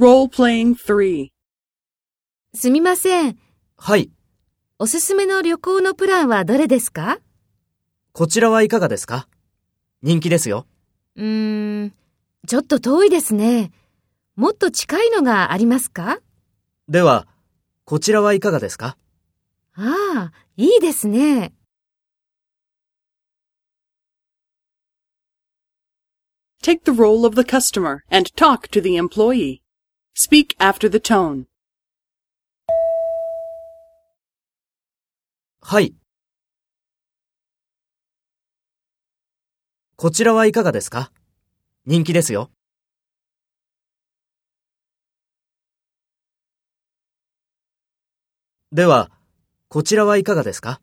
Role-playing 3. すみません。はい。おすすめの旅行のプランはどれですか？こちらはいかがですか？人気ですよ。うーん、ちょっと遠いですね。もっと近いのがありますか？では、こちらはいかがですか？ああ、いいですね。Take the role of the customer and talk to the employee. Speak after the tone. はい。こちらはいかがですか？人気ですよ。では、こちらはいかがですか？